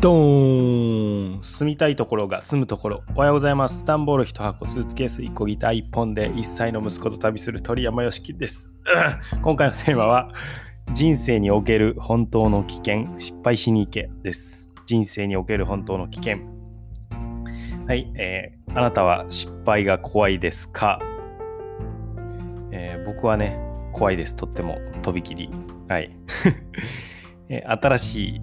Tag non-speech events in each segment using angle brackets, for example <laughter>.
ドーン住みたいところが住むところ。おはようございます。スタンボール1箱、スーツケース1個ギター1本で1歳の息子と旅する鳥山よしきです。<laughs> 今回のテーマは、人生における本当の危険、失敗しに行けです。人生における本当の危険。はい、えー、あなたは失敗が怖いですか、えー、僕はね、怖いです。とっても、とびきり。はい。<laughs> え新しい、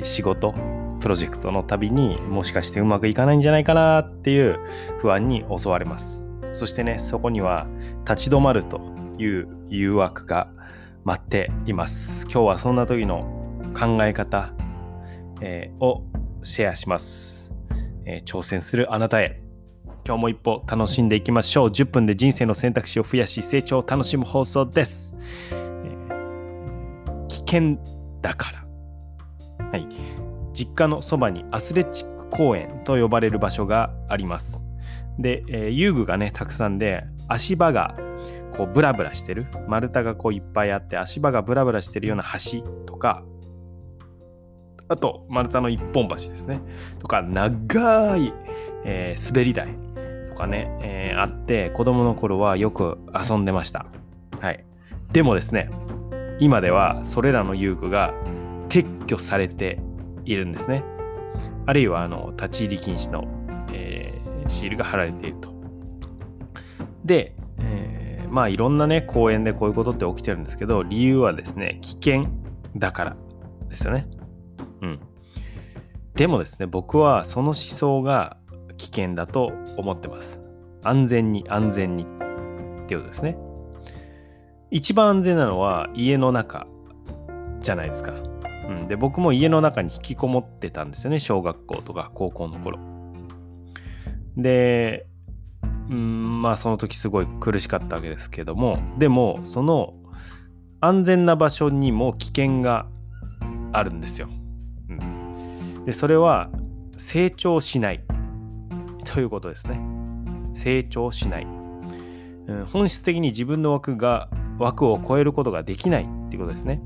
え、仕事、プロジェクトのたびにもしかしてうまくいかないんじゃないかなっていう不安に襲われます。そしてね、そこには立ち止まるという誘惑が待っています。今日はそんな時の考え方、えー、をシェアします、えー、挑戦するあなたへ。今日も一歩楽しんでいきましょう。10分で人生の選択肢を増やし成長を楽しむ放送です。えー、危険だから。はい。実家のそばにアスレチック公園と呼ばれる場所があります。で、えー、遊具がね、たくさんで、足場がこうブラブラしてる、丸太がこういっぱいあって、足場がブラブラしてるような橋とか、あと、丸太の一本橋ですね。とか、長い、えー、滑り台とかね、えー、あって、子供の頃はよく遊んでました。はい。でもですね、今ではそれらの遊具が撤去されているんですね。あるいはあの立ち入り禁止の、えー、シールが貼られていると。で、えー、まあいろんなね公園でこういうことって起きてるんですけど理由はですね危険だからですよね。うん。でもですね僕はその思想が危険だと思ってます。安全に安全にっていうことですね。一番安全なのは家の中じゃないですか。うん、で僕も家の中に引きこもってたんですよね小学校とか高校の頃。でうんまあその時すごい苦しかったわけですけども。でもその安全な場所にも危険があるんですよ、うん、でそれは成長しないということですね。成長しない、うん、本質的に自分の枠が枠を超えることができないっていうことですね。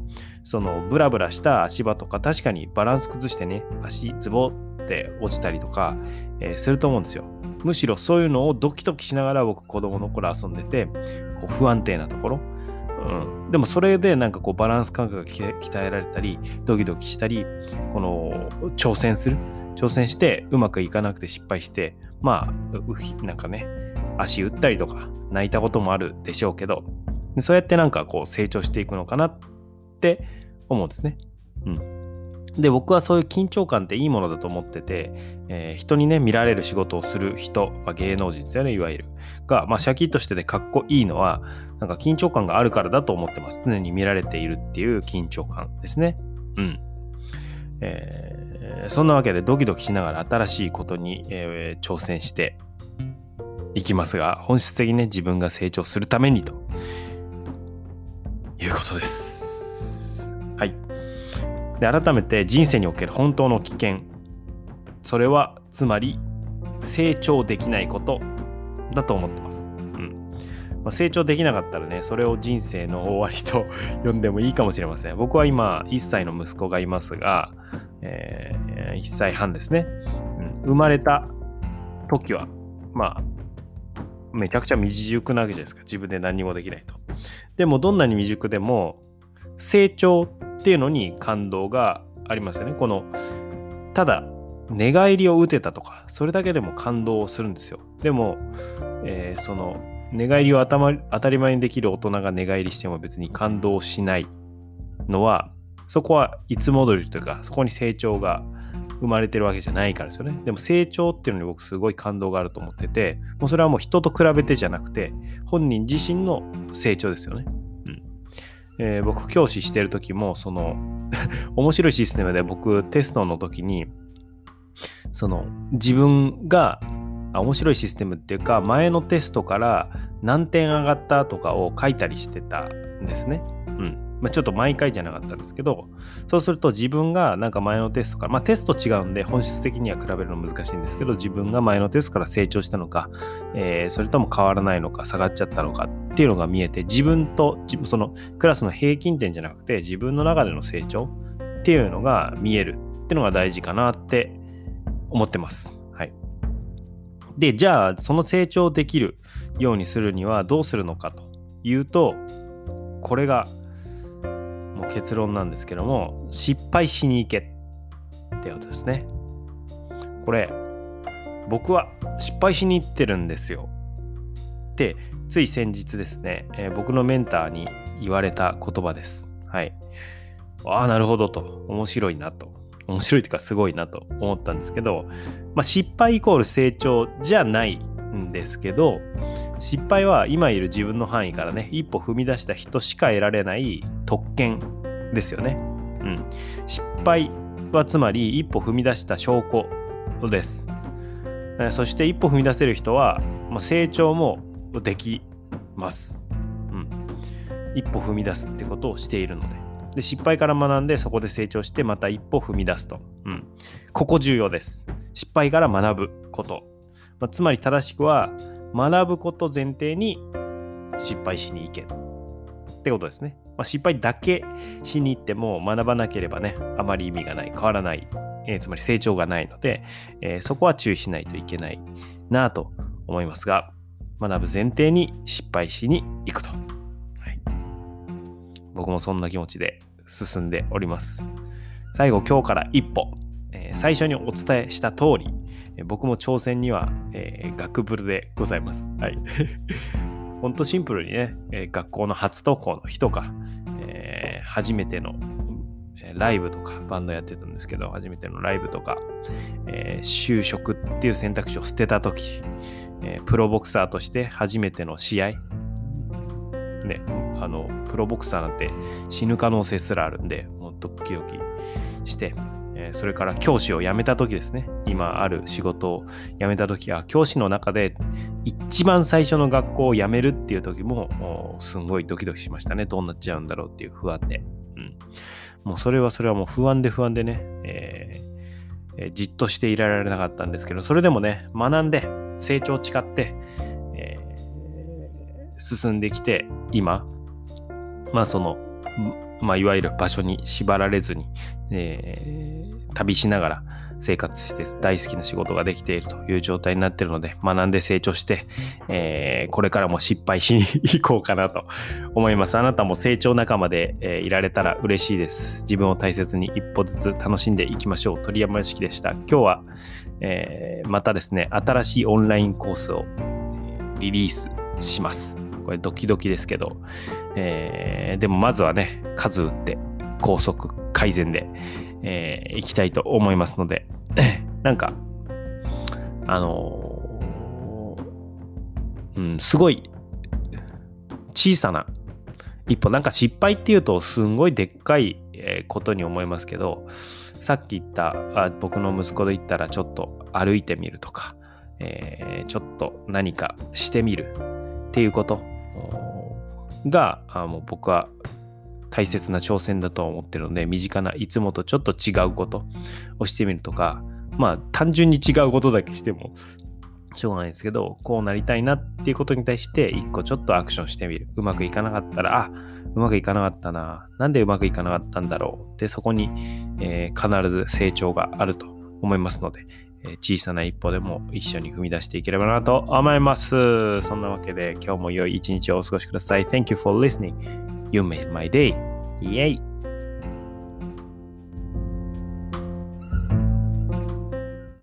そのブラブラした足場とか確かにバランス崩してね足ズボって落ちたりとか、えー、すると思うんですよ。むしろそういうのをドキドキしながら僕子供の頃遊んでてこう不安定なところ、うん、でもそれでなんかこうバランス感覚が鍛えられたりドキドキしたりこの挑戦する。挑戦してうまくいかなくて失敗してまあなんかね足打ったりとか泣いたこともあるでしょうけどそうやってなんかこう成長していくのかなっって思うんですね。うん。で、僕はそういう緊張感っていいものだと思ってて、えー、人にね、見られる仕事をする人、まあ、芸能人ですよね、いわゆる。が、まあ、シャキッとしててかっこいいのは、なんか緊張感があるからだと思ってます。常に見られているっていう緊張感ですね。うん。えー、そんなわけでドキドキしながら新しいことに、えー、挑戦していきますが、本質的にね、自分が成長するためにということです。で、改めて人生における本当の危険。それは、つまり、成長できないことだと思ってます。うんまあ、成長できなかったらね、それを人生の終わりと呼んでもいいかもしれません。僕は今、1歳の息子がいますが、えー、1歳半ですね、うん。生まれた時は、まあ、めちゃくちゃ未熟なわけじゃないですか。自分で何もできないと。でもどんなに未熟でも成長ってっていうのに感動がありますよね。このただ寝返りを打てたとかそれだけでも感動するんですよ。でも、えー、その寝返りを頭当たり前にできる大人が寝返りしても別に感動しないのはそこはいつ戻りというかそこに成長が生まれてるわけじゃないからですよね。でも成長っていうのに僕すごい感動があると思ってて、もうそれはもう人と比べてじゃなくて、本人自身の成長ですよね。えー、僕教師してる時も、その <laughs> 面白いシステムで僕テストの時に、その自分が面白いシステムっていうか前のテストから何点上がったとかを書いたりしてたんですね。まあ、ちょっと毎回じゃなかったんですけど、そうすると自分がなんか前のテストから、まあ、テスト違うんで本質的には比べるの難しいんですけど、自分が前のテストから成長したのか、えー、それとも変わらないのか、下がっちゃったのかっていうのが見えて、自分と、そのクラスの平均点じゃなくて、自分の中での成長っていうのが見えるっていうのが大事かなって思ってます。はい。で、じゃあ、その成長できるようにするにはどうするのかというと、これがもう結論なんですけども、失敗しに行けってことですね。これ、僕は失敗しに行ってるんですよ。で、つい先日ですね、えー、僕のメンターに言われた言葉です。はい。ああ、なるほどと。面白いなと。面白いというかすごいなと思ったんですけど、まあ、失敗イコール成長じゃないんですけど、失敗は今いる自分の範囲からね、一歩踏み出した人しか得られない特権ですよね。うん。失敗はつまり一歩踏み出した証拠です。そして一歩踏み出せる人は、成長もできます。うん。一歩踏み出すってことをしているので。で、失敗から学んでそこで成長してまた一歩踏み出すと。うん。ここ重要です。失敗から学ぶこと。まあ、つまり正しくは、学ぶこと前提に失敗しに行けってことですね。まあ、失敗だけしに行っても学ばなければね、あまり意味がない、変わらない、えー、つまり成長がないので、えー、そこは注意しないといけないなと思いますが、学ぶ前提に失敗しに行くと。はい、僕もそんな気持ちで進んでおります。最後、今日から一歩。えー、最初にお伝えした通り、僕も挑戦には、えー、学ぶるでございます。はい。ほんとシンプルにね、え学校の初登校の日とか、え初めてのライブとか、バンドやってたんですけど、初めてのライブとか、え就職っていう選択肢を捨てた時、えプロボクサーとして初めての試合、ね、あの、プロボクサーなんて死ぬ可能性すらあるんで、もうドキドキして、えそれから教師を辞めた時ですね。今ある仕事を辞めた時は、教師の中で一番最初の学校を辞めるっていう時も、すんごいドキドキしましたね。どうなっちゃうんだろうっていう不安で。うん。もうそれはそれはもう不安で不安でね、えー、じっとしていられなかったんですけど、それでもね、学んで、成長を誓って、えー、進んできて、今、まあその、まあ、いわゆる場所に縛られずに、えー、旅しながら生活して大好きな仕事ができているという状態になっているので学んで成長して、えー、これからも失敗しに行こうかなと思います。あなたも成長仲間で、えー、いられたら嬉しいです。自分を大切に一歩ずつ楽しんでいきましょう。鳥山よしきでした。今日は、えー、またですね新しいオンラインコースをリリースします。これドキドキですけど、え、でもまずはね、数打って高速改善で、えー、いきたいと思いますので、<coughs> なんか、あのー、うん、すごい小さな一歩、なんか失敗っていうとすんごいでっかいことに思いますけど、さっき言ったあ僕の息子で言ったらちょっと歩いてみるとか、えー、ちょっと何かしてみるっていうことがあもう僕は大切な挑戦だと思ってるので身近ないつもとちょっと違うことをしてみるとかまあ単純に違うことだけしてもしょうがないですけどこうなりたいなっていうことに対して一個ちょっとアクションしてみるうまくいかなかったらあうまくいかなかったななんでうまくいかなかったんだろうでそこに、えー、必ず成長があると思いますので、小さな一歩でも一緒に踏み出していければなと思います。そんなわけで今日も良い一日をお過ごしください。Thank you for listening. You made my day. Yay!